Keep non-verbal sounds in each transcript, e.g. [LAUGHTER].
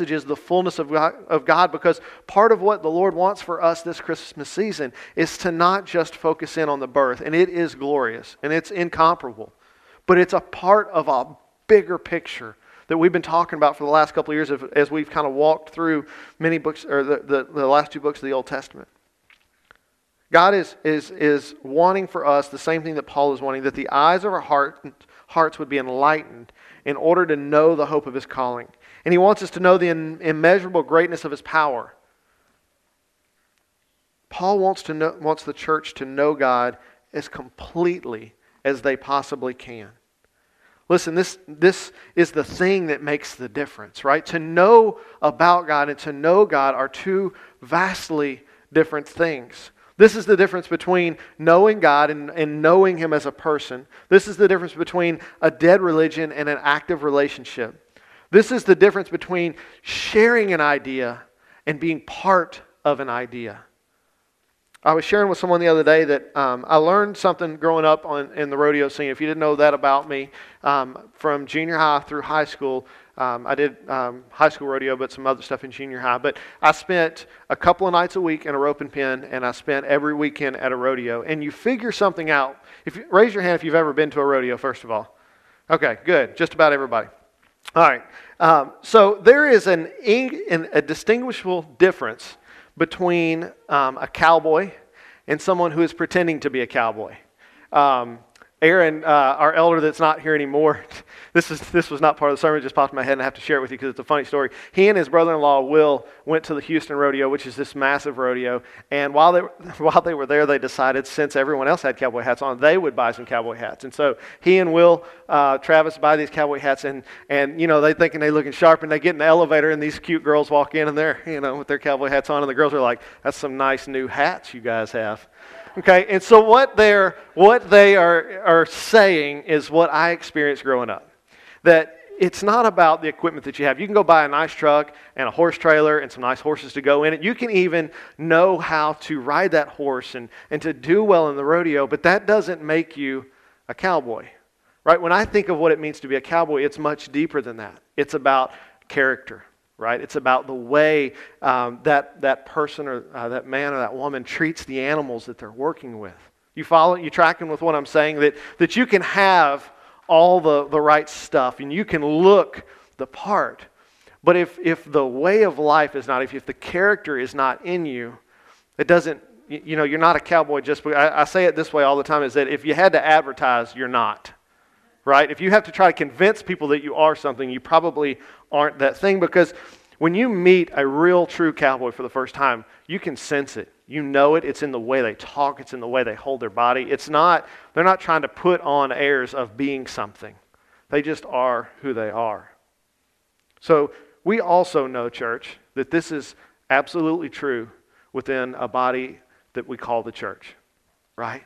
is the fullness of God, of God because part of what the Lord wants for us this Christmas season is to not just focus in on the birth, and it is glorious and it's incomparable, but it's a part of a bigger picture that we've been talking about for the last couple of years as we've kind of walked through many books, or the, the, the last two books of the Old Testament. God is, is, is wanting for us the same thing that Paul is wanting that the eyes of our heart, hearts would be enlightened in order to know the hope of his calling and he wants us to know the immeasurable greatness of his power. Paul wants, to know, wants the church to know God as completely as they possibly can. Listen, this, this is the thing that makes the difference, right? To know about God and to know God are two vastly different things. This is the difference between knowing God and, and knowing Him as a person. This is the difference between a dead religion and an active relationship. This is the difference between sharing an idea and being part of an idea. I was sharing with someone the other day that um, I learned something growing up on, in the rodeo scene. If you didn't know that about me, um, from junior high through high school, um, I did um, high school rodeo, but some other stuff in junior high. But I spent a couple of nights a week in a rope and pin, and I spent every weekend at a rodeo. And you figure something out. If you, raise your hand if you've ever been to a rodeo, first of all. Okay, good. Just about everybody. All right. Um, so there is an, a distinguishable difference between um, a cowboy and someone who is pretending to be a cowboy. Um, Aaron, uh, our elder that's not here anymore, [LAUGHS] this, is, this was not part of the sermon, it just popped in my head, and I have to share it with you because it's a funny story. He and his brother in law, Will, went to the Houston Rodeo, which is this massive rodeo. And while they, [LAUGHS] while they were there, they decided, since everyone else had cowboy hats on, they would buy some cowboy hats. And so he and Will, uh, Travis, buy these cowboy hats, and, and you know, they thinking they looking sharp, and they get in the elevator, and these cute girls walk in, and they're, you know, with their cowboy hats on, and the girls are like, that's some nice new hats you guys have. Okay, and so what they're what they are are saying is what I experienced growing up. That it's not about the equipment that you have. You can go buy a nice truck and a horse trailer and some nice horses to go in it. You can even know how to ride that horse and, and to do well in the rodeo, but that doesn't make you a cowboy. Right? When I think of what it means to be a cowboy, it's much deeper than that. It's about character right? It's about the way um, that, that person or uh, that man or that woman treats the animals that they're working with. You follow, you tracking with what I'm saying? That, that you can have all the, the right stuff and you can look the part. But if, if the way of life is not, if, if the character is not in you, it doesn't, you know, you're not a cowboy just, I, I say it this way all the time, is that if you had to advertise, you're not right? If you have to try to convince people that you are something, you probably aren't that thing because when you meet a real true cowboy for the first time, you can sense it. You know it. It's in the way they talk, it's in the way they hold their body. It's not, they're not trying to put on airs of being something. They just are who they are. So we also know, church, that this is absolutely true within a body that we call the church, right?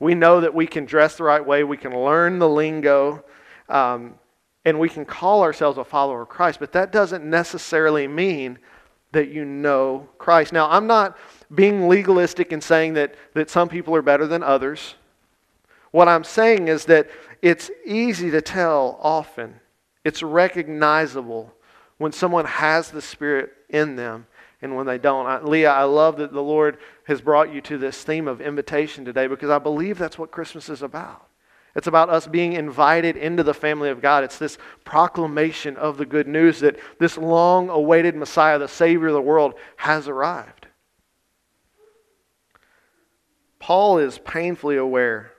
We know that we can dress the right way, we can learn the lingo, um, and we can call ourselves a follower of Christ, but that doesn't necessarily mean that you know Christ. Now, I'm not being legalistic in saying that, that some people are better than others. What I'm saying is that it's easy to tell often, it's recognizable when someone has the Spirit in them and when they don't. I, Leah, I love that the Lord has brought you to this theme of invitation today because I believe that's what Christmas is about. It's about us being invited into the family of God. It's this proclamation of the good news that this long awaited Messiah, the Savior of the world, has arrived. Paul is painfully aware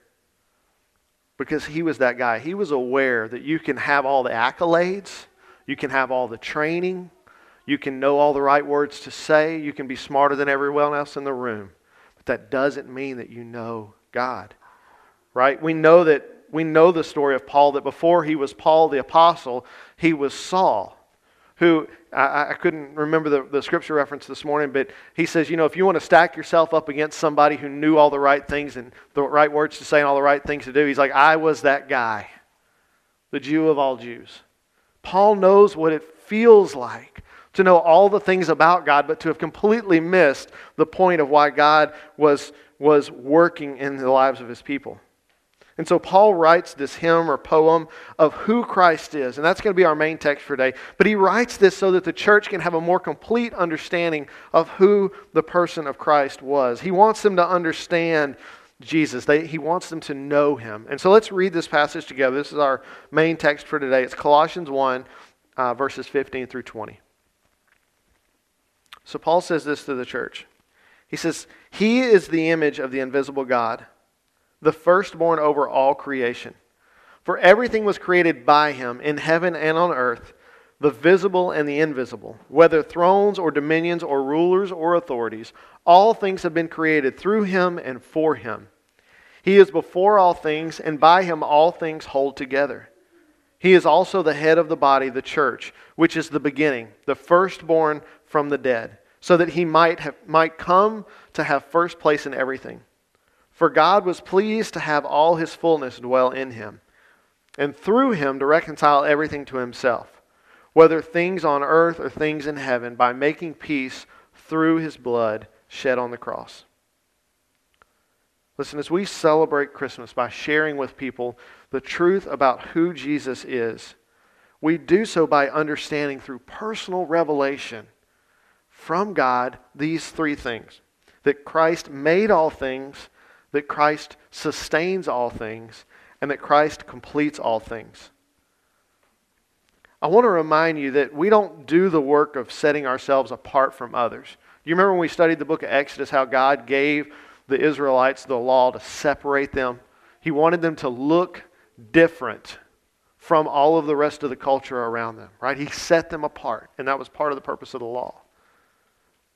because he was that guy. He was aware that you can have all the accolades, you can have all the training, you can know all the right words to say. You can be smarter than everyone else in the room. But that doesn't mean that you know God. Right? We know that we know the story of Paul that before he was Paul the apostle, he was Saul, who I, I couldn't remember the, the scripture reference this morning, but he says, you know, if you want to stack yourself up against somebody who knew all the right things and the right words to say and all the right things to do, he's like, I was that guy, the Jew of all Jews. Paul knows what it feels like to know all the things about God, but to have completely missed the point of why God was, was working in the lives of his people. And so Paul writes this hymn or poem of who Christ is, and that's going to be our main text for today. But he writes this so that the church can have a more complete understanding of who the person of Christ was. He wants them to understand Jesus. They, he wants them to know him. And so let's read this passage together. This is our main text for today. It's Colossians 1, uh, verses 15 through 20. So Paul says this to the church. He says, He is the image of the invisible God the firstborn over all creation. For everything was created by him in heaven and on earth, the visible and the invisible, whether thrones or dominions or rulers or authorities. All things have been created through him and for him. He is before all things, and by him all things hold together. He is also the head of the body, the church, which is the beginning, the firstborn from the dead, so that he might, have, might come to have first place in everything. For God was pleased to have all his fullness dwell in him, and through him to reconcile everything to himself, whether things on earth or things in heaven, by making peace through his blood shed on the cross. Listen, as we celebrate Christmas by sharing with people the truth about who Jesus is, we do so by understanding through personal revelation from God these three things that Christ made all things that Christ sustains all things, and that Christ completes all things. I want to remind you that we don't do the work of setting ourselves apart from others. You remember when we studied the book of Exodus how God gave the Israelites the law to separate them? He wanted them to look different from all of the rest of the culture around them, right? He set them apart, and that was part of the purpose of the law.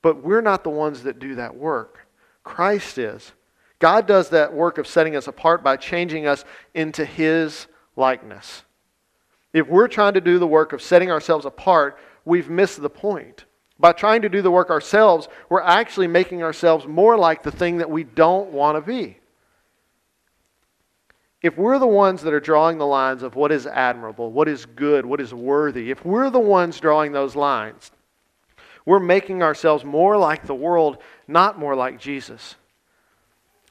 But we're not the ones that do that work. Christ is. God does that work of setting us apart by changing us into His likeness. If we're trying to do the work of setting ourselves apart, we've missed the point. By trying to do the work ourselves, we're actually making ourselves more like the thing that we don't want to be. If we're the ones that are drawing the lines of what is admirable, what is good, what is worthy, if we're the ones drawing those lines, we're making ourselves more like the world, not more like Jesus.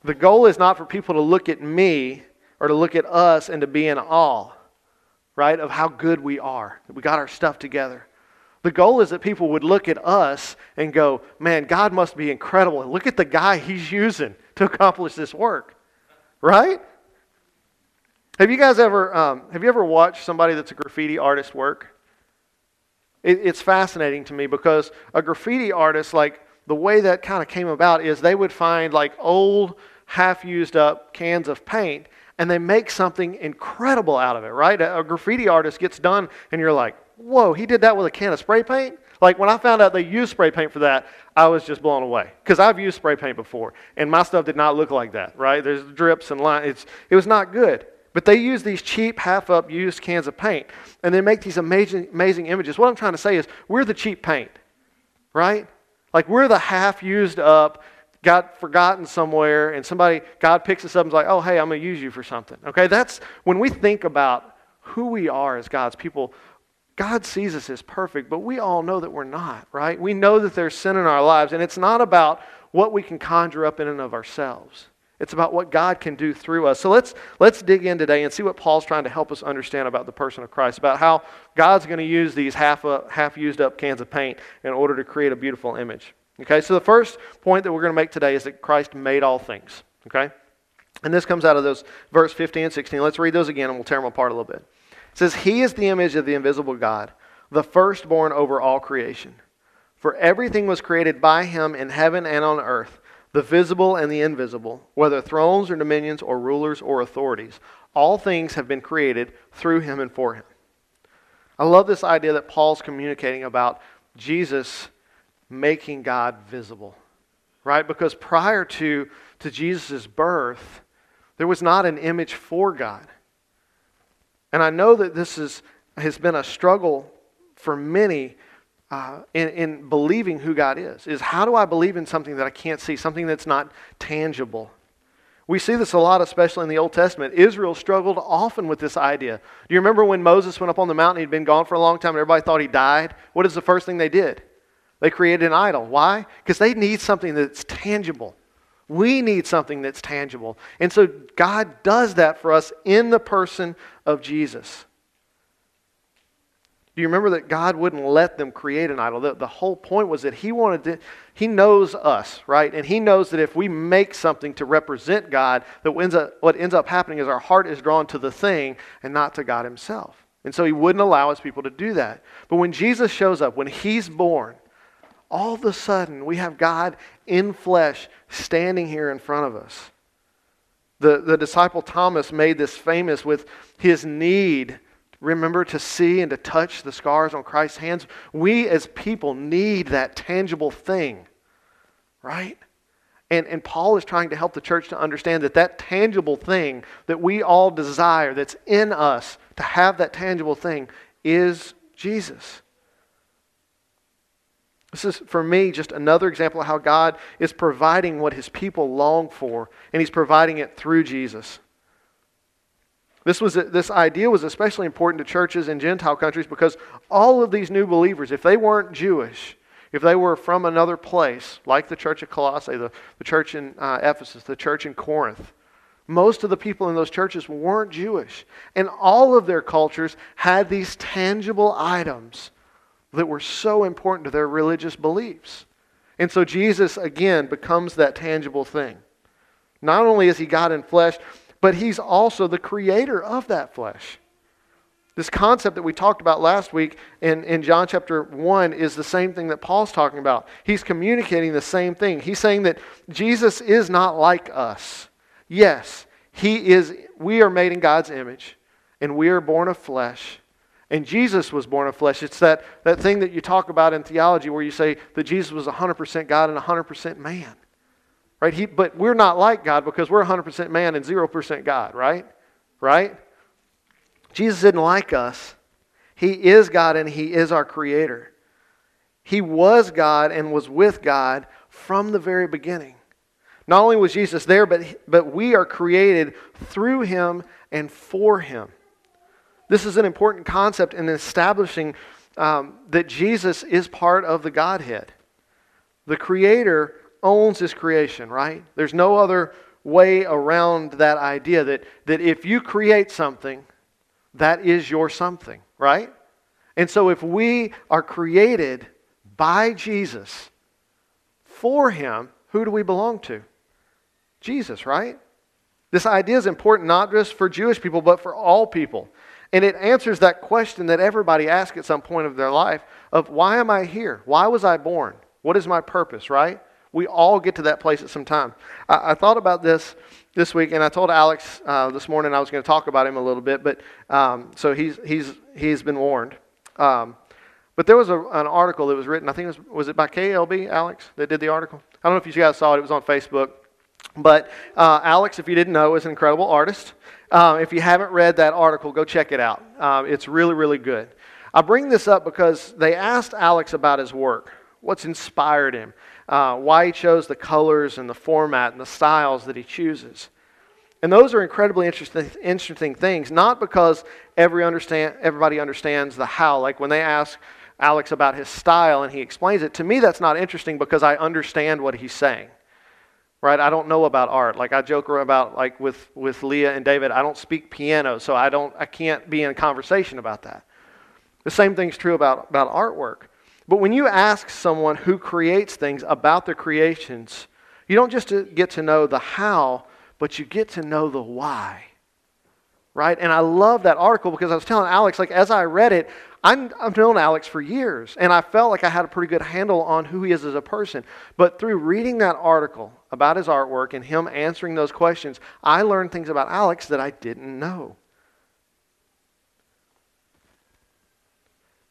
The goal is not for people to look at me or to look at us and to be in awe, right, of how good we are, that we got our stuff together. The goal is that people would look at us and go, man, God must be incredible. And look at the guy he's using to accomplish this work, right? Have you guys ever, um, have you ever watched somebody that's a graffiti artist work? It, it's fascinating to me because a graffiti artist, like the way that kind of came about is they would find like old half used up cans of paint and they make something incredible out of it, right? A, a, graffiti artist gets done and you're like, whoa, he did that with a can of spray paint? Like when I found out they used spray paint for that, I was just blown away. Because I've used spray paint before and my stuff did not look like that, right? There's drips and lines. It's, it was not good. But they use these cheap, half up used cans of paint and they make these amazing, amazing images. What I'm trying to say is, we're the cheap paint, right? Like we're the half used up got forgotten somewhere and somebody, God picks us up and is like, oh, hey, I'm going to use you for something. Okay, that's when we think about who we are as God's people. God sees us as perfect, but we all know that we're not, right? We know that there's sin in our lives, and it's not about what we can conjure up in and of ourselves. It's about what God can do through us. So let's, let's dig in today and see what Paul's trying to help us understand about the person of Christ, about how God's going to use these half, uh, half used up cans of paint in order to create a beautiful image. Okay, so the first point that we're going to make today is that Christ made all things. Okay? And this comes out of those verse 15 and 16. Let's read those again and we'll tear them apart a little bit. It says, He is the image of the invisible God, the firstborn over all creation. For everything was created by him in heaven and on earth, the visible and the invisible, whether thrones or dominions or rulers or authorities. All things have been created through him and for him. I love this idea that Paul's communicating about Jesus making God visible, right? Because prior to, to Jesus' birth, there was not an image for God. And I know that this is, has been a struggle for many uh, in, in believing who God is. Is how do I believe in something that I can't see, something that's not tangible? We see this a lot, especially in the Old Testament. Israel struggled often with this idea. Do you remember when Moses went up on the mountain? He'd been gone for a long time and everybody thought he died. What is the first thing they did? They created an idol. Why? Because they need something that's tangible. We need something that's tangible. And so God does that for us in the person of Jesus. Do you remember that God wouldn't let them create an idol? The, the whole point was that He wanted to, He knows us, right? And He knows that if we make something to represent God, that what ends, up, what ends up happening is our heart is drawn to the thing and not to God Himself. And so He wouldn't allow His people to do that. But when Jesus shows up, when He's born, all of a sudden we have God in flesh standing here in front of us. The, the disciple Thomas made this famous with his need remember to see and to touch the scars on Christ's hands. We as people need that tangible thing, right? And, and Paul is trying to help the church to understand that that tangible thing that we all desire, that's in us, to have that tangible thing, is Jesus. This is, for me, just another example of how God is providing what his people long for, and he's providing it through Jesus. This, was, this idea was especially important to churches in Gentile countries because all of these new believers, if they weren't Jewish, if they were from another place, like the church at Colossae, the, the church in uh, Ephesus, the church in Corinth, most of the people in those churches weren't Jewish. And all of their cultures had these tangible items that were so important to their religious beliefs. And so Jesus, again, becomes that tangible thing. Not only is he God in flesh, but he's also the creator of that flesh. This concept that we talked about last week in, in John chapter 1 is the same thing that Paul's talking about. He's communicating the same thing. He's saying that Jesus is not like us. Yes, he is we are made in God's image and we are born of flesh. And Jesus was born of flesh. It's that, that thing that you talk about in theology where you say that Jesus was 100% God and 100% man. Right? He, but we're not like God because we're 100% man and 0% God, right? Right? Jesus didn't like us. He is God and He is our Creator. He was God and was with God from the very beginning. Not only was Jesus there, but, but we are created through Him and for Him. This is an important concept in establishing um, that Jesus is part of the Godhead. The Creator owns his creation, right? There's no other way around that idea that, that if you create something, that is your something, right? And so if we are created by Jesus for him, who do we belong to? Jesus, right? This idea is important not just for Jewish people, but for all people. And it answers that question that everybody asks at some point of their life of why am I here? Why was I born? What is my purpose, right? We all get to that place at some time. I, I thought about this this week, and I told Alex uh, this morning I was going to talk about him a little bit, but um, so he's, he's, he's been warned. Um, but there was a, an article that was written, I think it was, was it by KLB, Alex, that did the article? I don't know if you guys saw it, it was on Facebook. But uh, Alex, if you didn't know, is an incredible artist. Uh, if you haven't read that article, go check it out. Uh, it's really, really good. I bring this up because they asked Alex about his work, what's inspired him uh, why he chose the colors and the format and the styles that he chooses. And those are incredibly interesting, interesting things, not because every understand, everybody understands the how. Like when they ask Alex about his style and he explains it, to me that's not interesting because I understand what he's saying. Right? I don't know about art. Like I joke about like with, with Leah and David, I don't speak piano, so I don't I can't be in conversation about that. The same thing's true about, about artwork. But when you ask someone who creates things about their creations, you don't just get to know the how, but you get to know the why. Right? And I love that article because I was telling Alex, like, as I read it, I'm, I've known Alex for years, and I felt like I had a pretty good handle on who he is as a person. But through reading that article about his artwork and him answering those questions, I learned things about Alex that I didn't know.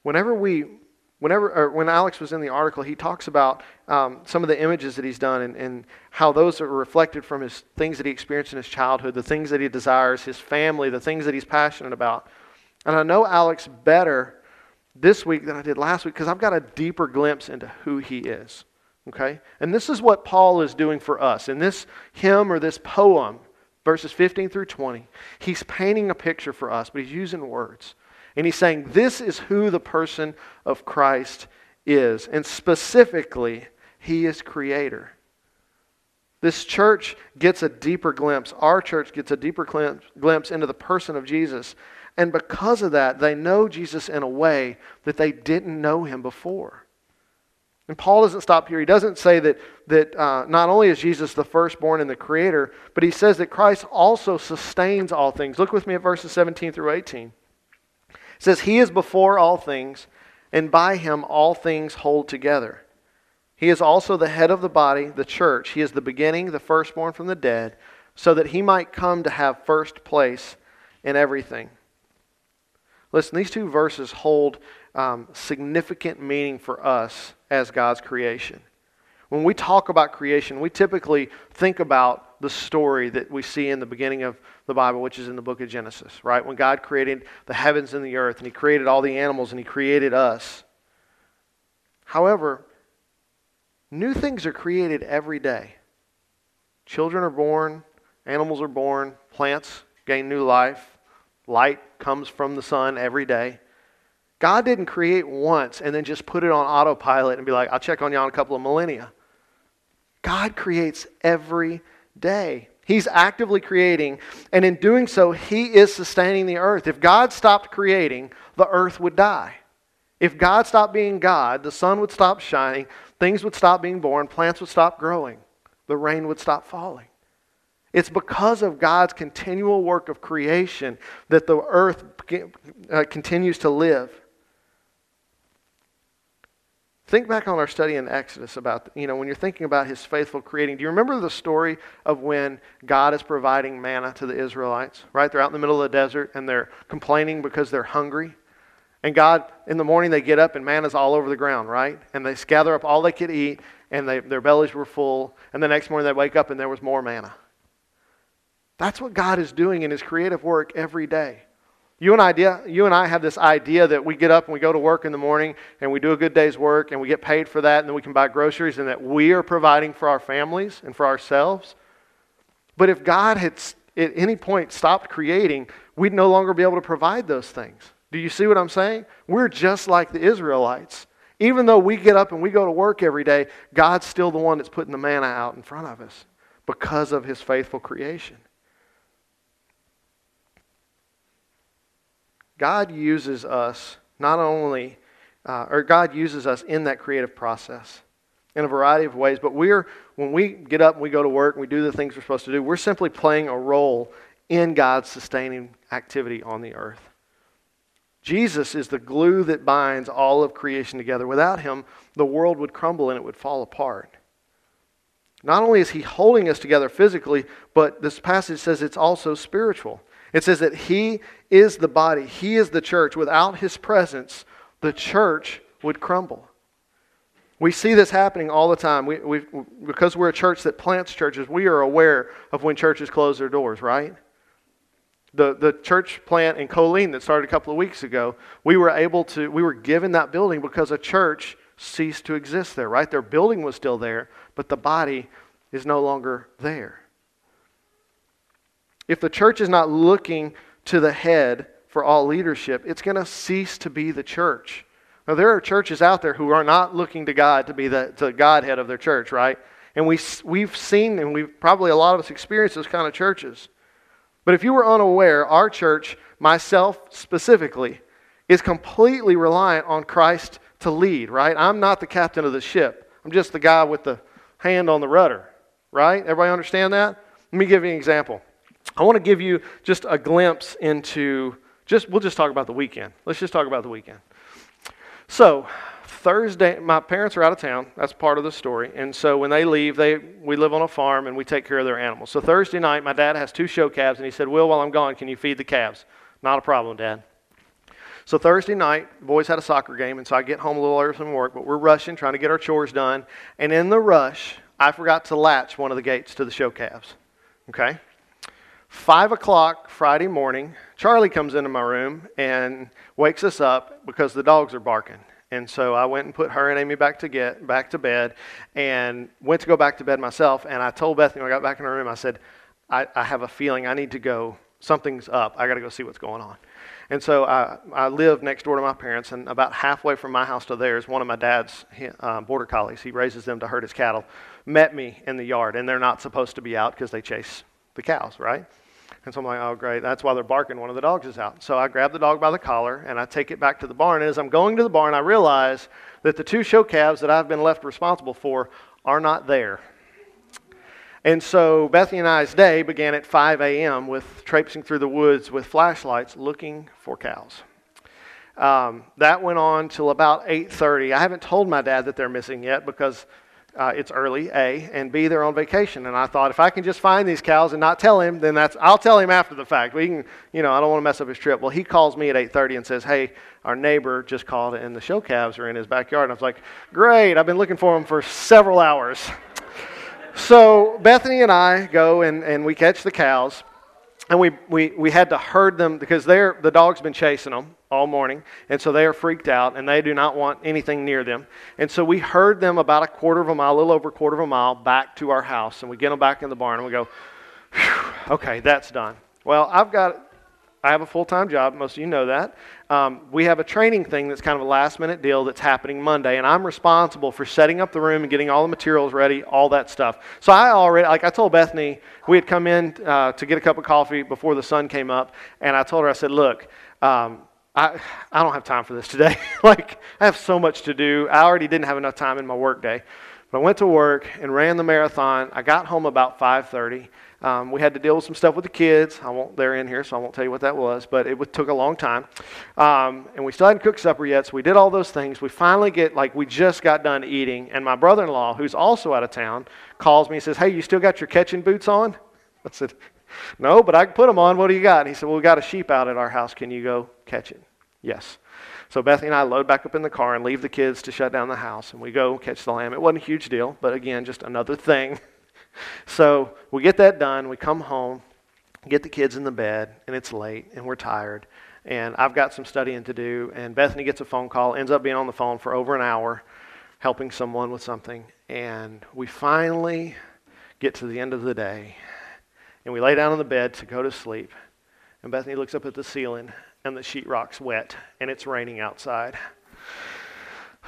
Whenever we whenever when Alex was in the article, he talks about um, some of the images that he's done and, and, how those are reflected from his things that he experienced in his childhood, the things that he desires, his family, the things that he's passionate about. And I know Alex better this week than I did last week because I've got a deeper glimpse into who he is. Okay? And this is what Paul is doing for us. In this hymn or this poem, verses 15 through 20, he's painting a picture for us, but he's using words. And he's saying this is who the person of Christ is. And specifically, he is creator. This church gets a deeper glimpse. Our church gets a deeper glimpse into the person of Jesus. And because of that, they know Jesus in a way that they didn't know him before. And Paul doesn't stop here. He doesn't say that, that uh, not only is Jesus the firstborn and the creator, but he says that Christ also sustains all things. Look with me at verses 17 through 18. It says, He is before all things, and by him all things hold together. He is also the head of the body, the church. He is the beginning, the firstborn from the dead, so that he might come to have first place in everything. Listen, these two verses hold um, significant meaning for us as God's creation. When we talk about creation, we typically think about the story that we see in the beginning of the Bible, which is in the book of Genesis, right? When God created the heavens and the earth, and He created all the animals, and He created us. However, New things are created every day. Children are born, animals are born, plants gain new life, light comes from the sun every day. God didn't create once and then just put it on autopilot and be like, I'll check on you in a couple of millennia. God creates every day. He's actively creating, and in doing so, He is sustaining the earth. If God stopped creating, the earth would die. If God stopped being God, the sun would stop shining, Things would stop being born, plants would stop growing, the rain would stop falling. It's because of God's continual work of creation that the earth uh, continues to live. Think back on our study in Exodus about, you know, when you're thinking about his faithful creating. Do you remember the story of when God is providing manna to the Israelites? Right? They're out in the middle of the desert and they're complaining because they're hungry. And God, in the morning, they get up and manna's all over the ground, right? And they gather up all they could eat, and they, their bellies were full. And the next morning, they wake up and there was more manna. That's what God is doing in His creative work every day. You and, idea, you and I have this idea that we get up and we go to work in the morning and we do a good day's work and we get paid for that and then we can buy groceries and that we are providing for our families and for ourselves. But if God had at any point stopped creating, we'd no longer be able to provide those things. Do you see what I'm saying? We're just like the Israelites. Even though we get up and we go to work every day, God's still the one that's putting the manna out in front of us because of his faithful creation. God uses us not only, uh, or God uses us in that creative process in a variety of ways, but we're, when we get up and we go to work and we do the things we're supposed to do, we're simply playing a role in God's sustaining activity on the earth. Jesus is the glue that binds all of creation together. Without him, the world would crumble and it would fall apart. Not only is he holding us together physically, but this passage says it's also spiritual. It says that he is the body, he is the church. Without his presence, the church would crumble. We see this happening all the time. We, we, because we're a church that plants churches, we are aware of when churches close their doors, right? the, the church plant in Killeen that started a couple of weeks ago, we were able to, we were given that building because a church ceased to exist there, right? Their building was still there, but the body is no longer there. If the church is not looking to the head for all leadership, it's going to cease to be the church. Now, there are churches out there who are not looking to God to be the, the Godhead of their church, right? And we, we've seen, and we've probably a lot of us experienced those kind of churches. But if you were unaware, our church, myself specifically, is completely reliant on Christ to lead, right? I'm not the captain of the ship. I'm just the guy with the hand on the rudder, right? Everybody understand that? Let me give you an example. I want to give you just a glimpse into just we'll just talk about the weekend. Let's just talk about the weekend. So, Thursday, my parents are out of town. That's part of the story. And so when they leave, they we live on a farm and we take care of their animals. So Thursday night, my dad has two show calves, and he said, "Will, while I'm gone, can you feed the calves?" Not a problem, Dad. So Thursday night, boys had a soccer game, and so I get home a little early from work, but we're rushing, trying to get our chores done. And in the rush, I forgot to latch one of the gates to the show calves. Okay. Five o'clock Friday morning, Charlie comes into my room and wakes us up because the dogs are barking. And so I went and put her and Amy back to get back to bed, and went to go back to bed myself. And I told Bethany when I got back in her room, I said, I, I have a feeling I need to go. Something's up. I got to go see what's going on. And so I, I live next door to my parents, and about halfway from my house to theirs, one of my dad's uh, border collies, he raises them to herd his cattle, met me in the yard, and they're not supposed to be out because they chase the cows, right? And so I'm like, oh, great. That's why they're barking. One of the dogs is out. So I grab the dog by the collar and I take it back to the barn. And as I'm going to the barn, I realize that the two show calves that I've been left responsible for are not there. And so Bethany and I's day began at 5 a.m. with traipsing through the woods with flashlights looking for cows. Um, that went on till about 8:30. I haven't told my dad that they're missing yet because uh, it's early, A, and B, they're on vacation. And I thought if I can just find these cows and not tell him, then that's I'll tell him after the fact. We can, you know, I don't want to mess up his trip. Well, he calls me at 8:30 and says, "Hey, our neighbor just called, and the show calves are in his backyard." And I was like, "Great! I've been looking for them for several hours." [LAUGHS] so Bethany and I go and, and we catch the cows, and we, we, we had to herd them because they're, the dog's been chasing them all morning, and so they are freaked out and they do not want anything near them. And so we herd them about a quarter of a mile, a little over a quarter of a mile, back to our house, and we get them back in the barn, and we go, okay, that's done. Well, I've got I have a full time job. Most of you know that. Um, we have a training thing that's kind of a last minute deal that's happening Monday, and I'm responsible for setting up the room and getting all the materials ready, all that stuff. So I already, like I told Bethany, we had come in uh, to get a cup of coffee before the sun came up, and I told her, I said, look, um, I, I don't have time for this today. [LAUGHS] like, I have so much to do. I already didn't have enough time in my work day. But I went to work and ran the marathon. I got home about 5:30. Um, we had to deal with some stuff with the kids. I won't, they're in here, so I won't tell you what that was, but it took a long time. Um, and we still hadn't cooked supper yet, so we did all those things. We finally get, like, we just got done eating, and my brother in law, who's also out of town, calls me and says, Hey, you still got your catching boots on? [LAUGHS] I said, No, but I can put them on. What do you got? And he said, Well, we got a sheep out at our house. Can you go catch it? Yes. So Bethany and I load back up in the car and leave the kids to shut down the house, and we go catch the lamb. It wasn't a huge deal, but again, just another thing [LAUGHS] so we get that done. We come home, get the kids in the bed, and it's late, and we're tired. And I've got some studying to do. And Bethany gets a phone call, ends up being on the phone for over an hour, helping someone with something. And we finally get to the end of the day, and we lay down on the bed to go to sleep. And Bethany looks up at the ceiling, and the sheetrock's wet, and it's raining outside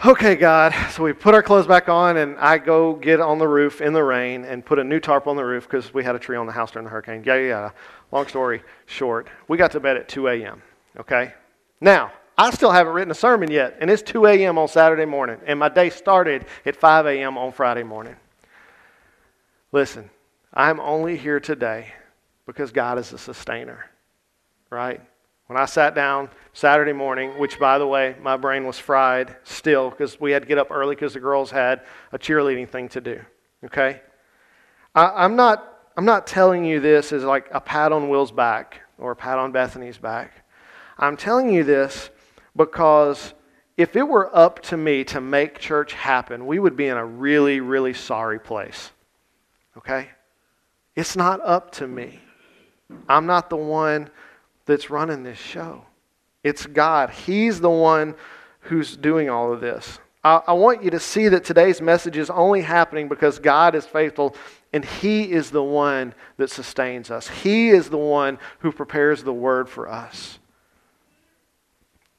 okay, God. So we put our clothes back on, and I go get on the roof in the rain and put a new tarp on the roof because we had a tree on the house during the hurricane. Yeah, yeah, yeah. Long story short, we got to bed at 2 a.m. Okay? Now, I still haven't written a sermon yet, and it's 2 a.m. on Saturday morning, and my day started at 5 a.m. on Friday morning. Listen, I'm only here today because God is a sustainer, right? When I sat down Saturday morning, which by the way, my brain was fried still because we had to get up early because the girls had a cheerleading thing to do. Okay? I, am not, I'm not telling you this as like a pat on Will's back or a pat on Bethany's back. I'm telling you this because if it were up to me to make church happen, we would be in a really, really sorry place. Okay? It's not up to me. I'm not the one that's running this show. It's God. He's the one who's doing all of this. I, I, want you to see that today's message is only happening because God is faithful and He is the one that sustains us. He is the one who prepares the word for us.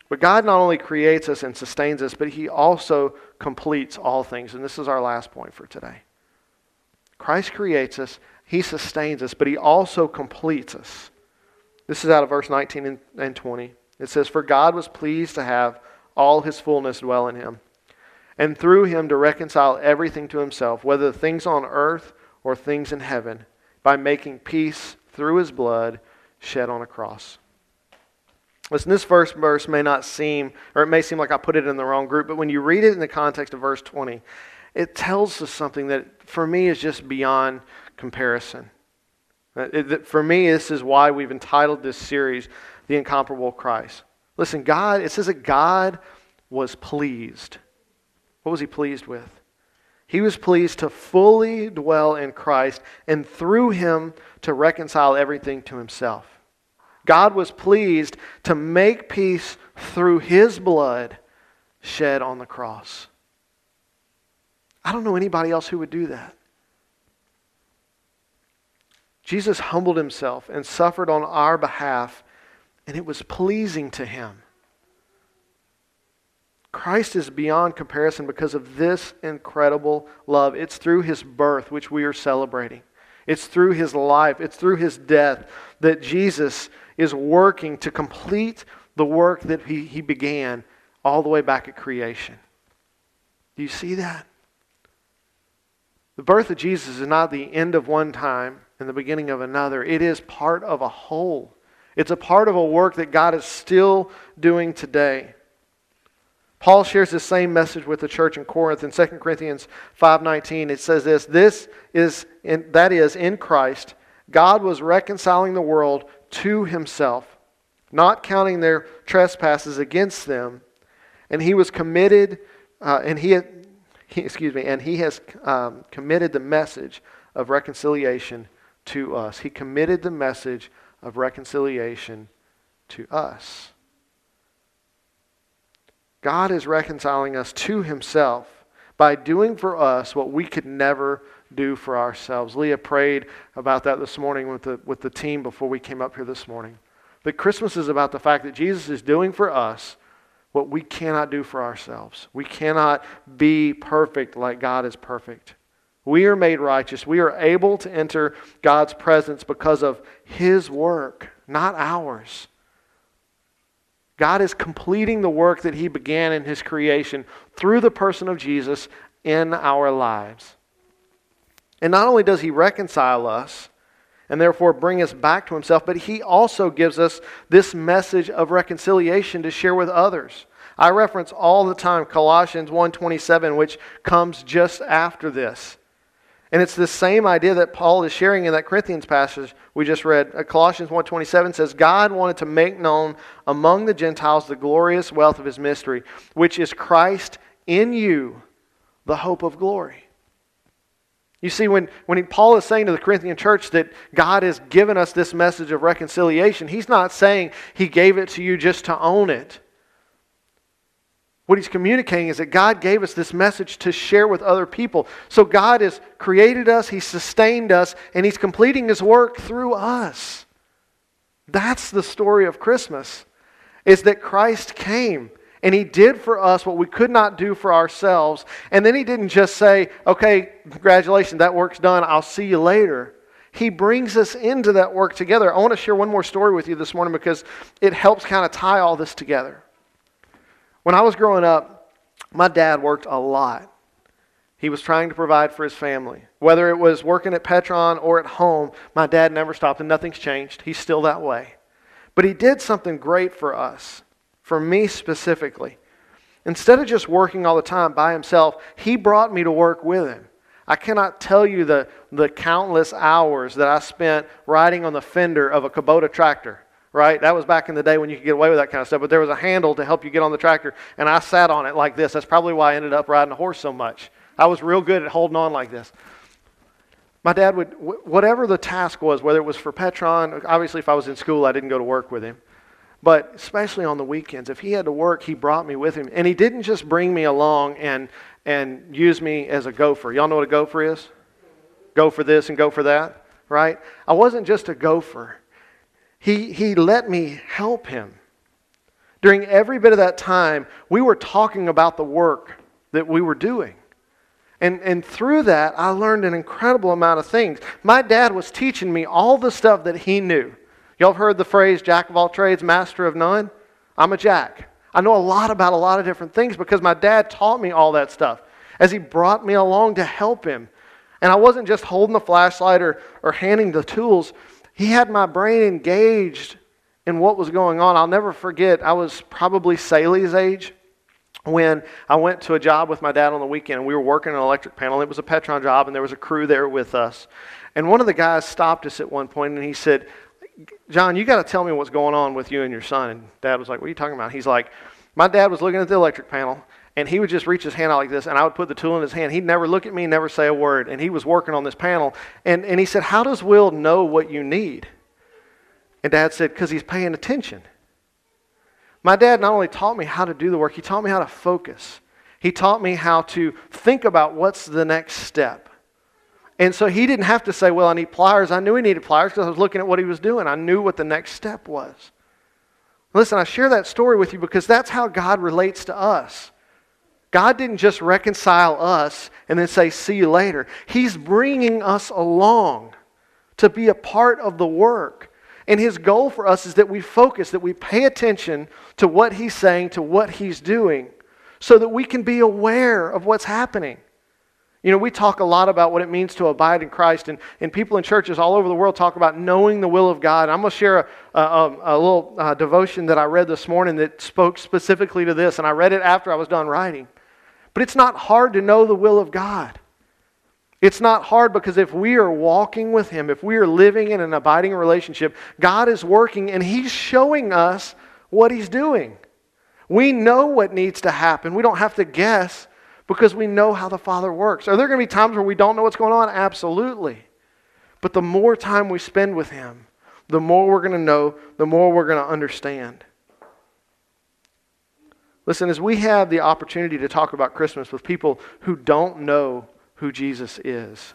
But God not only creates us and sustains us, but He also completes all things. And this is our last point for today. Christ creates us, He sustains us, but He also completes us. This is out of verse 19 and 20. It says, For God was pleased to have all his fullness dwell in him, and through him to reconcile everything to himself, whether things on earth or things in heaven, by making peace through his blood shed on a cross. Listen, this first verse may not seem, or it may seem like I put it in the wrong group, but when you read it in the context of verse 20, it tells us something that for me is just beyond comparison. For me, this is why we've entitled this series, The Incomparable Christ. Listen, God, it says that God was pleased. What was he pleased with? He was pleased to fully dwell in Christ and through him to reconcile everything to himself. God was pleased to make peace through his blood shed on the cross. I don't know anybody else who would do that. Jesus humbled himself and suffered on our behalf and it was pleasing to him. Christ is beyond comparison because of this incredible love. It's through his birth, which we are celebrating. It's through his life, it's through his death that Jesus is working to complete the work that he, he began all the way back at creation. Do you see that? The birth of Jesus is not the end of one time and the beginning of another, it is part of a whole. It's a part of a work that God is still doing today. Paul shares the same message with the church in Corinth in 2 Corinthians 5:19. It says this, this is in, that is in Christ God was reconciling the world to himself, not counting their trespasses against them, and he was committed uh, and he, he, excuse me, and he has um, committed the message of reconciliation to us. He committed the message of reconciliation to us. God is reconciling us to himself by doing for us what we could never do for ourselves. Leah prayed about that this morning with the, with the team before we came up here this morning. That Christmas is about the fact that Jesus is doing for us what we cannot do for ourselves. We cannot be perfect like God is perfect. We are made righteous. We are able to enter God's presence because of His work, not ours. God is completing the work that He began in His creation through the person of Jesus in our lives. And not only does He reconcile us and therefore bring us back to Himself, but He also gives us this message of reconciliation to share with others. I reference all the time Colossians 1:27 which comes just after this. And it's the same idea that Paul is sharing in that Corinthians passage we just read. Uh, Colossians 1:27 says God wanted to make known among the Gentiles the glorious wealth of his mystery, which is Christ in you, the hope of glory. You see, when, when he, Paul is saying to the Corinthian church that God has given us this message of reconciliation, he's not saying he gave it to you just to own it. What he's communicating is that God gave us this message to share with other people. So God has created us, He's sustained us, and He's completing His work through us. That's the story of Christmas, is that Christ came and He did for us what we could not do for ourselves. And then He didn't just say, okay, congratulations, that work's done, I'll see you later. He brings us into that work together. I want to share one more story with you this morning because it helps kind of tie all this together. When I was growing up, my dad worked a lot. He was trying to provide for his family. Whether it was working at Petron or at home, my dad never stopped, and nothing's changed. He's still that way. But he did something great for us, for me specifically. Instead of just working all the time by himself, he brought me to work with him. I cannot tell you the, the countless hours that I spent riding on the fender of a Kubota tractor right? That was back in the day when you could get away with that kind of stuff. But there was a handle to help you get on the tractor, and I sat on it like this. That's probably why I ended up riding a horse so much. I was real good at holding on like this. My dad would, whatever the task was, whether it was for Petron, obviously if I was in school, I didn't go to work with him. But especially on the weekends, if he had to work, he brought me with him. And he didn't just bring me along and, and use me as a gopher. Y'all know what a gopher is? Go for this and go for that, right? I wasn't just a gopher. He, he let me help him. During every bit of that time, we were talking about the work that we were doing. And, and through that, I learned an incredible amount of things. My dad was teaching me all the stuff that he knew. Y'all have heard the phrase, jack of all trades, master of none? I'm a jack. I know a lot about a lot of different things because my dad taught me all that stuff as he brought me along to help him. And I wasn't just holding the flashlight or, or handing the tools, he had my brain engaged in what was going on. I'll never forget, I was probably Saley's age when I went to a job with my dad on the weekend we were working an electric panel. It was a Petron job and there was a crew there with us. And one of the guys stopped us at one point and he said, John, you got to tell me what's going on with you and your son. And dad was like, What are you talking about? He's like, My dad was looking at the electric panel and he would just reach his hand out like this, and I would put the tool in his hand. He'd never look at me, never say a word, and he was working on this panel. And, and he said, How does Will know what you need? And dad said, Because he's paying attention. My dad not only taught me how to do the work, he taught me how to focus. He taught me how to think about what's the next step. And so he didn't have to say, Well, I need pliers. I knew he needed pliers because I was looking at what he was doing. I knew what the next step was. Listen, I share that story with you because that's how God relates to us. God didn't just reconcile us and then say, see you later. He's bringing us along to be a part of the work. And his goal for us is that we focus, that we pay attention to what he's saying, to what he's doing, so that we can be aware of what's happening. You know, we talk a lot about what it means to abide in Christ, and, and people in churches all over the world talk about knowing the will of God. I'm going to share a, a, a little uh, devotion that I read this morning that spoke specifically to this, and I read it after I was done writing. But it's not hard to know the will of God. It's not hard because if we are walking with Him, if we are living in an abiding relationship, God is working and He's showing us what He's doing. We know what needs to happen. We don't have to guess because we know how the Father works. Are there going to be times where we don't know what's going on? Absolutely. But the more time we spend with Him, the more we're going to know, the more we're going to understand. Listen, as we have the opportunity to talk about Christmas with people who don't know who Jesus is,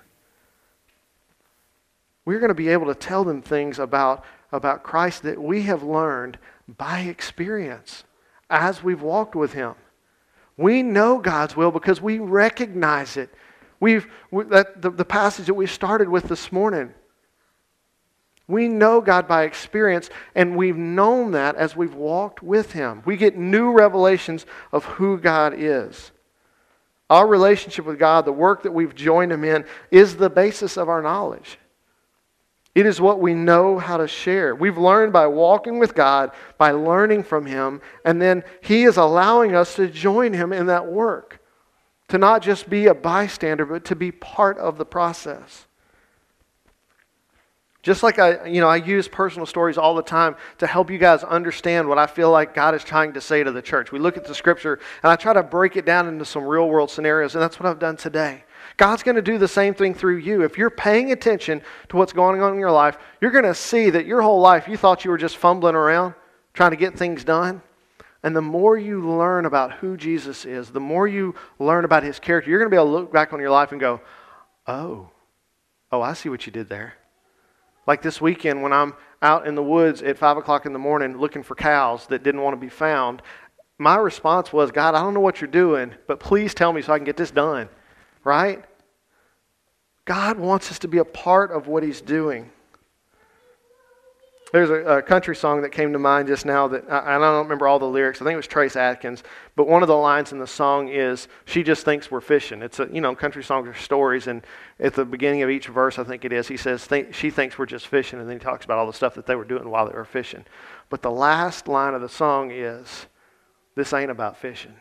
we're going to be able to tell them things about, about Christ that we have learned by experience as we've walked with Him. We know God's will because we recognize it. We've, that, the, the passage that we started with this morning. We know God by experience, and we've known that as we've walked with Him. We get new revelations of who God is. Our relationship with God, the work that we've joined Him in, is the basis of our knowledge. It is what we know how to share. We've learned by walking with God, by learning from Him, and then He is allowing us to join Him in that work. To not just be a bystander, but to be part of the process. Just like I, you know, I use personal stories all the time to help you guys understand what I feel like God is trying to say to the church. We look at the scripture and I try to break it down into some real world scenarios, and that's what I've done today. God's going to do the same thing through you. If you're paying attention to what's going on in your life, you're going to see that your whole life you thought you were just fumbling around trying to get things done. And the more you learn about who Jesus is, the more you learn about his character, you're going to be able to look back on your life and go, oh, oh, I see what you did there. Like this weekend when I'm out in the woods at 5 o'clock in the morning looking for cows that didn't want to be found, my response was, God, I don't know what you're doing, but please tell me so I can get this done. Right? God wants us to be a part of what He's doing. There's a, a, country song that came to mind just now that I, I don't remember all the lyrics. I think it was Trace Adkins, but one of the lines in the song is "She just thinks we're fishing." It's a you know country songs are stories, and at the beginning of each verse, I think it is, he says she thinks we're just fishing, and then he talks about all the stuff that they were doing while they were fishing. But the last line of the song is, "This ain't about fishing."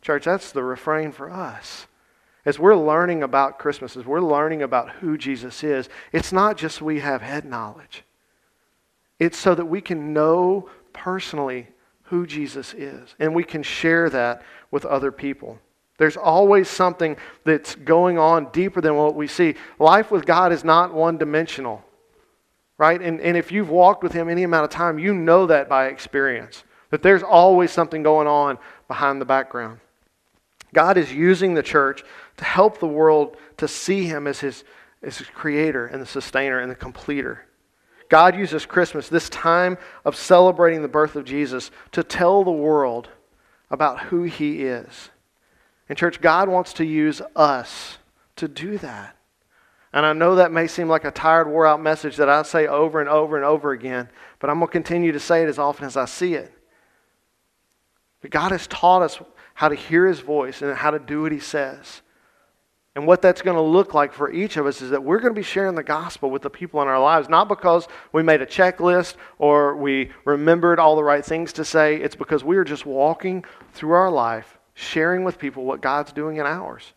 Church, that's the refrain for us. As we're learning about Christmas, as we're learning about who Jesus is, it's not just we have head knowledge. It's so that we can know personally who Jesus is, and we can share that with other people. There's always something that's going on deeper than what we see. Life with God is not one dimensional, right? And, and if you've walked with Him any amount of time, you know that by experience, that there's always something going on behind the background. God is using the church to help the world to see him as his, as his creator and the sustainer and the completer. God uses Christmas, this time of celebrating the birth of Jesus, to tell the world about who he is. And, church, God wants to use us to do that. And I know that may seem like a tired, wore out message that I say over and over and over again, but I'm going to continue to say it as often as I see it. But God has taught us how to hear his voice and how to do what he says. And what that's going to look like for each of us is that we're going to be sharing the gospel with the people in our lives, not because we made a checklist or we remembered all the right things to say. It's because we are just walking through our life, sharing with people what God's doing in ours.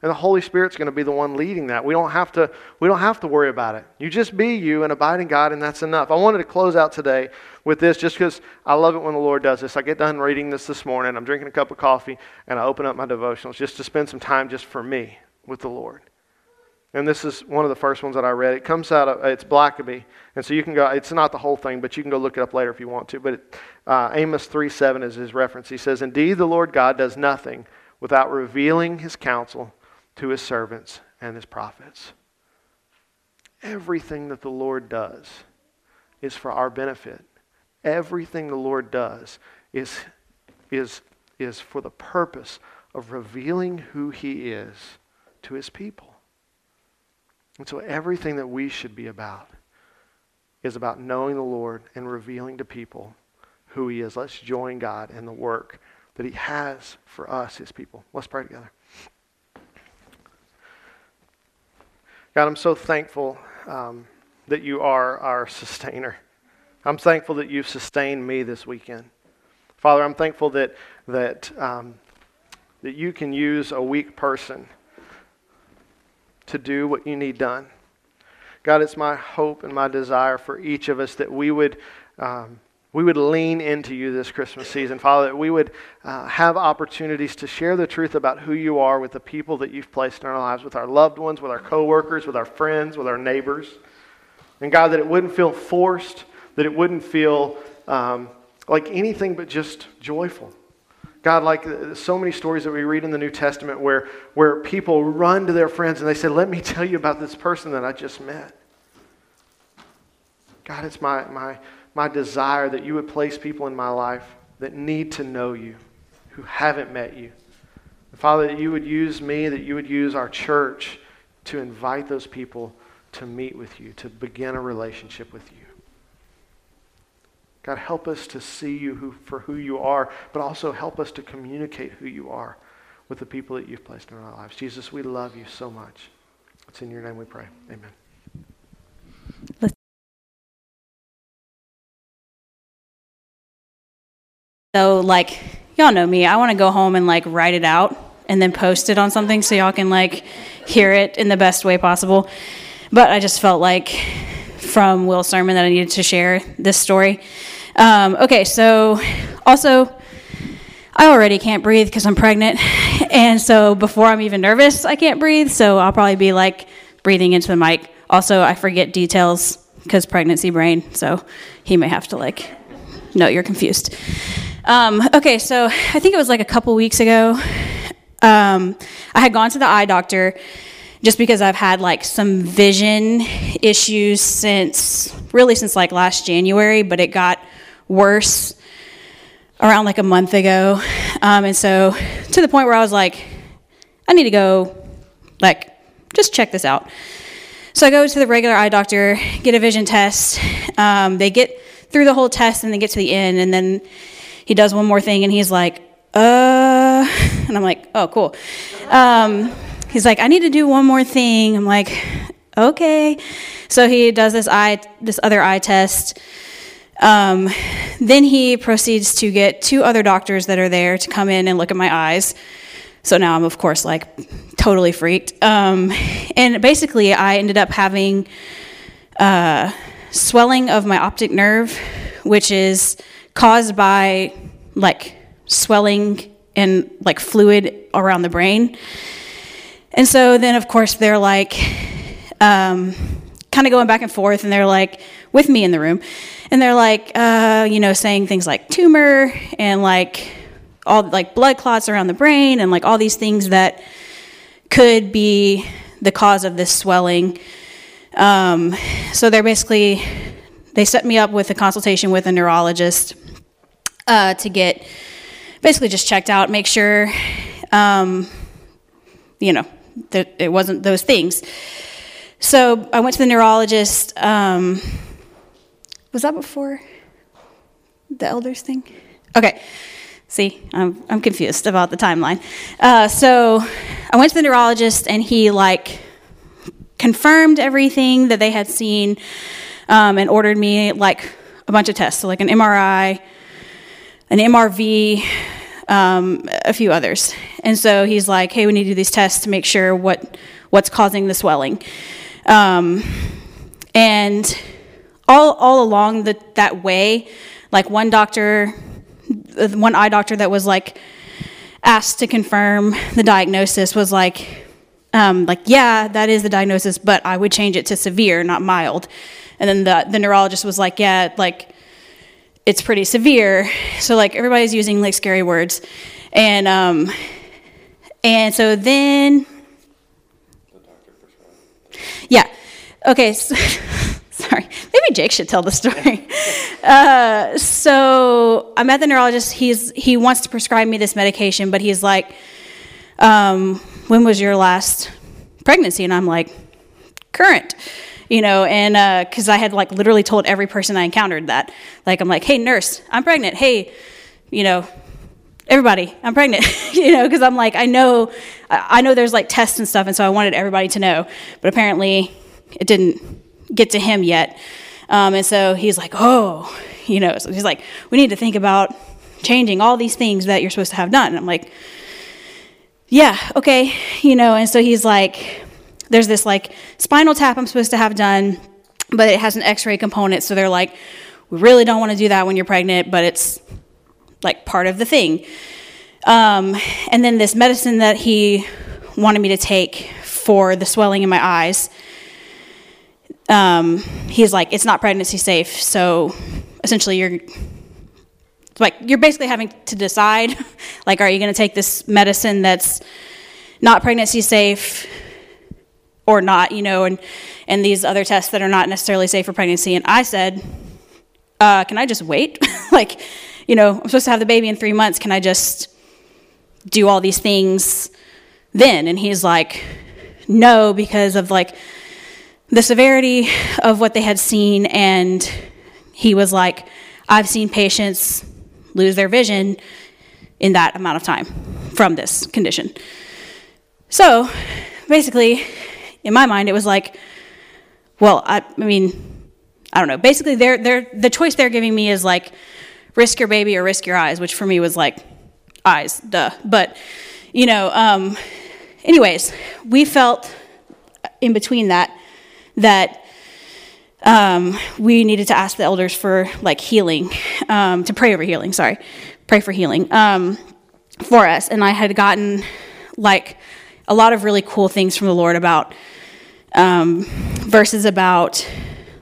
And the Holy Spirit's going to be the one leading that. We don't have to, we don't have to worry about it. You just be you and abide in God, and that's enough. I wanted to close out today with this just because I love it when the Lord does this. I get done reading this this morning. I'm drinking a cup of coffee, and I open up my devotionals just to spend some time just for me with the Lord. And this is one of the first ones that I read. It comes out of, it's Blackaby. And so you can go, it's not the whole thing, but you can go look it up later if you want to. But it, uh, Amos 3 7 is his reference. He says, Indeed, the Lord God does nothing without revealing his counsel to his servants and his prophets. Everything that the Lord does is for our benefit. Everything the Lord does is, is, is for the purpose of revealing who He is to His people. And so everything that we should be about is about knowing the Lord and revealing to people who He is. Let's join God in the work that He has for us, His people. Let's pray together. God, I'm so thankful um, that you are our sustainer. I'm thankful that you've sustained me this weekend. Father, I'm thankful that, that, um, that you can use a weak person to do what you need done. God, it's my hope and my desire for each of us that we would um, we would lean into you this Christmas season, Father, that we would uh, have opportunities to share the truth about who you are with the people that you've placed in our lives, with our loved ones, with our coworkers, with our friends, with our neighbors. And God, that it wouldn't feel forced, that it wouldn't feel um, like anything but just joyful. God, like so many stories that we read in the New Testament where, where people run to their friends and they say, Let me tell you about this person that I just met. God, it's my, my my desire that you would place people in my life that need to know you, who haven't met you. And Father, that you would use me, that you would use our church to invite those people to meet with you, to begin a relationship with you. God, help us to see you who, for who you are, but also help us to communicate who you are with the people that you've placed in our lives. Jesus, we love you so much. It's in your name we pray. Amen. So, like, y'all know me. I want to go home and like write it out and then post it on something so y'all can like hear it in the best way possible. But I just felt like from Will's sermon that I needed to share this story. Um, okay, so also, I already can't breathe because I'm pregnant. [LAUGHS] And so before I'm even nervous, I can't breathe. So I'll probably be like breathing into the mic. Also, I forget details because pregnancy brain. So he may have to like, no, you're confused. Um, okay, so I think it was like a couple weeks ago. Um, I had gone to the eye doctor just because I've had like some vision issues since really since like last January, but it got worse around like a month ago. Um, and so to the point where I was like, I need to go, like, just check this out. So I go to the regular eye doctor, get a vision test. Um, they get through the whole test and they get to the end, and then he does one more thing and he's like, uh, and I'm like, oh, cool. Um, he's like, I need to do one more thing. I'm like, okay. So he does this eye, this other eye test. Um, then he proceeds to get two other doctors that are there to come in and look at my eyes. So now I'm, of course, like totally freaked. Um, and basically, I ended up having uh, swelling of my optic nerve, which is caused by like swelling and like fluid around the brain. And so then, of course, they're like um, kind of going back and forth, and they're like with me in the room, and they're like, uh, you know, saying things like tumor and like all like blood clots around the brain, and like all these things that could be the cause of this swelling. Um, so they're basically they set me up with a consultation with a neurologist uh, to get basically just checked out, make sure, um, you know, that it wasn't those things. So I went to the neurologist. Um, was that before the elders thing? Okay. See, I'm, I'm confused about the timeline. Uh, so I went to the neurologist, and he like confirmed everything that they had seen, um, and ordered me like a bunch of tests, so like an MRI, an MRV, um, a few others. And so he's like, hey, we need to do these tests to make sure what, what's causing the swelling. Um, and all, all along the, that way, like one doctor, one eye doctor that was like asked to confirm the diagnosis was like, um, like, yeah, that is the diagnosis, but I would change it to severe, not mild. And then the, the neurologist was like, yeah, like, it's pretty severe. So like everybody's using like scary words, and um, and so then, yeah, okay. So, [LAUGHS] [LAUGHS] Maybe Jake should tell the story. [LAUGHS] uh, so I'm at the neurologist. He's he wants to prescribe me this medication, but he's like, um, "When was your last pregnancy?" And I'm like, "Current." You know, and because uh, I had like literally told every person I encountered that, like I'm like, "Hey, nurse, I'm pregnant. Hey, you know, everybody, I'm pregnant." [LAUGHS] you know, because I'm like, I know, I know there's like tests and stuff, and so I wanted everybody to know, but apparently it didn't get to him yet. Um, and so he's like, oh, you know, so he's like, we need to think about changing all these things that you're supposed to have done. And I'm like, yeah, okay, you know, and so he's like, there's this like spinal tap I'm supposed to have done, but it has an x ray component. So they're like, we really don't want to do that when you're pregnant, but it's like part of the thing. Um, and then this medicine that he wanted me to take for the swelling in my eyes um, he's like, it's not pregnancy safe. So essentially, you're like, you're basically having to decide, [LAUGHS] like, are you going to take this medicine that's not pregnancy safe or not, you know, and, and these other tests that are not necessarily safe for pregnancy. And I said, uh, can I just wait? [LAUGHS] like, you know, I'm supposed to have the baby in three months. Can I just do all these things then? And he's like, no, because of like the severity of what they had seen, and he was like, I've seen patients lose their vision in that amount of time from this condition. So basically, in my mind, it was like, well, I, I mean, I don't know. Basically, they're, they're, the choice they're giving me is like, risk your baby or risk your eyes, which for me was like, eyes, duh. But, you know, um, anyways, we felt in between that that um, we needed to ask the elders for like healing, um, to pray over healing, sorry, pray for healing um, for us. And I had gotten like a lot of really cool things from the Lord about um, verses about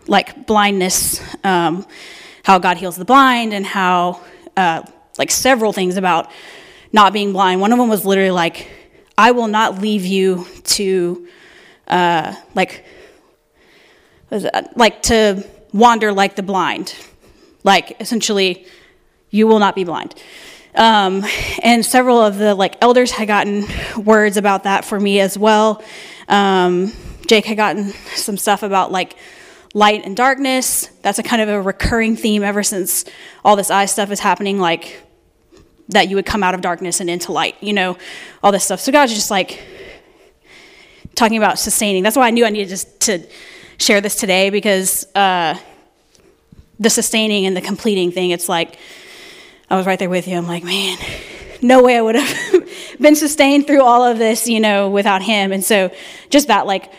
like blindness, um, how God heals the blind, and how uh, like several things about not being blind. One of them was literally like, I will not leave you to uh, like like to wander like the blind. Like essentially, you will not be blind. Um, and several of the like elders had gotten words about that for me as well. Um, Jake had gotten some stuff about like light and darkness. That's a kind of a recurring theme ever since all this eye stuff is happening. Like that you would come out of darkness and into light. You know, all this stuff. So God's just like talking about sustaining. That's why I knew I needed just to share this today because uh, the sustaining and the completing thing, it's like, I was right there with you. I'm like, man, no way I would have [LAUGHS] been sustained through all of this, you know, without him. And so just that, like,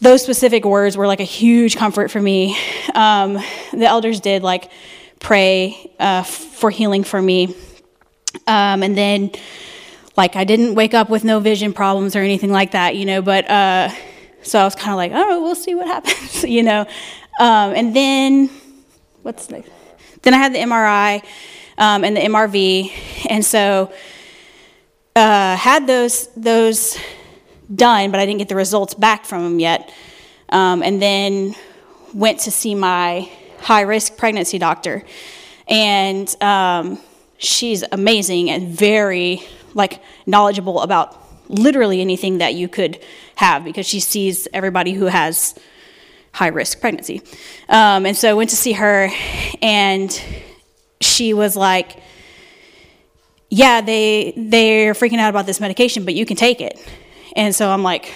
those specific words were like a huge comfort for me. Um, the elders did like pray uh, for healing for me. Um, and then, like, I didn't wake up with no vision problems or anything like that, you know, but uh, so I was kind of like, oh, we'll see what happens, [LAUGHS] you know. Um, and then, what's next? Then I had the MRI um, and the MRV, and so uh, had those those done, but I didn't get the results back from them yet. Um, and then went to see my high risk pregnancy doctor, and um, she's amazing and very like knowledgeable about literally anything that you could have because she sees everybody who has high risk pregnancy. Um, and so I went to see her, and she was like, "Yeah, they they're freaking out about this medication, but you can take it." And so I'm like,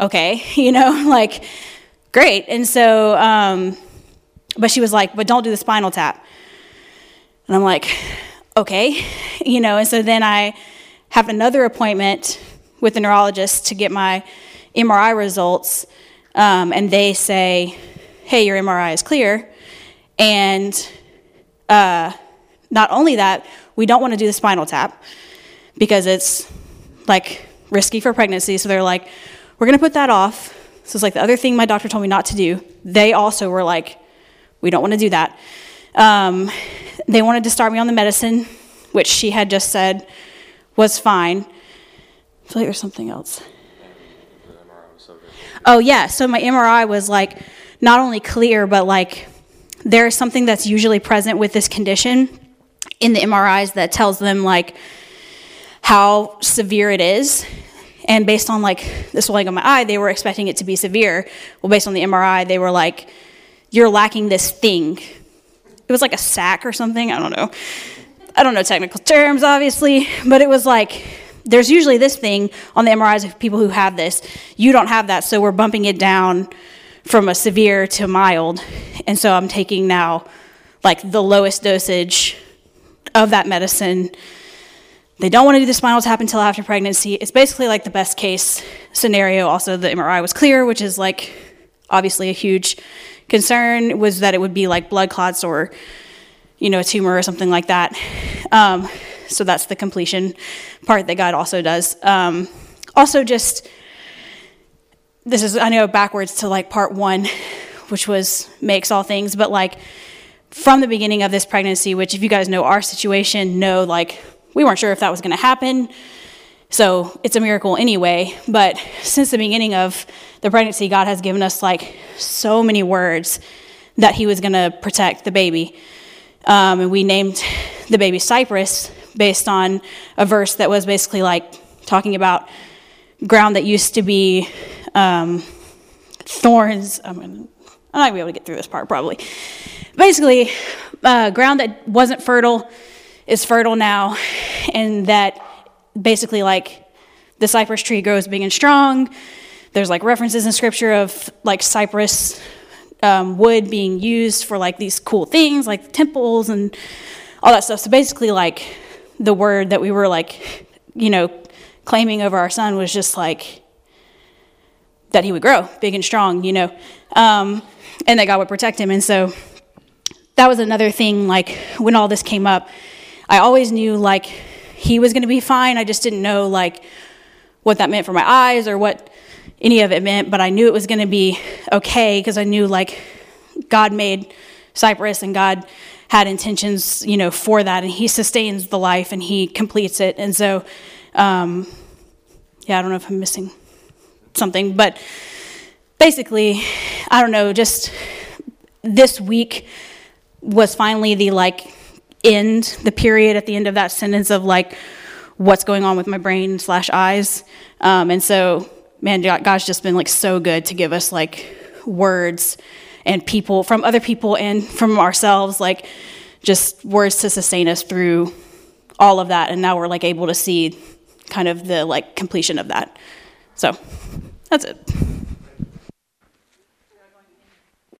"Okay, [LAUGHS] you know, [LAUGHS] like great." And so, um, but she was like, "But don't do the spinal tap." And I'm like, "Okay," [LAUGHS] you know. And so then I have another appointment with the neurologist to get my MRI results, um, and they say, hey, your MRI is clear. And uh, not only that, we don't want to do the spinal tap because it's like risky for pregnancy. So they're like, we're going to put that off. So it's like the other thing my doctor told me not to do. They also were like, we don't want to do that. Um, they wanted to start me on the medicine, which she had just said was fine. I feel like there's something else. Oh, yeah. So my MRI was like not only clear, but like there is something that's usually present with this condition in the MRIs that tells them like how severe it is. And based on like the swelling of my eye, they were expecting it to be severe. Well, based on the MRI, they were like, you're lacking this thing. It was like a sac or something. I don't know. I don't know technical terms, obviously, but it was like there's usually this thing on the MRIs of people who have this. You don't have that, so we're bumping it down from a severe to mild. And so I'm taking now like the lowest dosage of that medicine. They don't want to do the spinal tap until after pregnancy. It's basically like the best case scenario. Also, the MRI was clear, which is like obviously a huge concern, was that it would be like blood clots or, you know, a tumor or something like that. Um, so that's the completion part that God also does. Um, also, just this is I know backwards to like part one, which was makes all things, but like from the beginning of this pregnancy, which if you guys know our situation, know like we weren't sure if that was going to happen. So it's a miracle anyway. But since the beginning of the pregnancy, God has given us like so many words that He was going to protect the baby. Um, and we named the baby Cypress based on a verse that was basically like talking about ground that used to be um, thorns. I'm, gonna, I'm not gonna be able to get through this part probably. Basically, uh, ground that wasn't fertile is fertile now, and that basically like the cypress tree grows big and strong. There's like references in scripture of like cypress um, wood being used for like these cool things like temples and all that stuff. So basically, like the word that we were like, you know, claiming over our son was just like that he would grow big and strong, you know, um, and that God would protect him. And so that was another thing. Like when all this came up, I always knew like he was going to be fine. I just didn't know like what that meant for my eyes or what any of it meant, but I knew it was going to be okay because I knew like God made Cypress and God had intentions, you know, for that, and He sustains the life and He completes it. And so, um, yeah, I don't know if I'm missing something, but basically, I don't know. Just this week was finally the like end, the period at the end of that sentence of like what's going on with my brain slash eyes, um, and so man, God's just been like so good to give us like words and people from other people and from ourselves, like just words to sustain us through all of that. And now we're like able to see kind of the like completion of that. So that's it.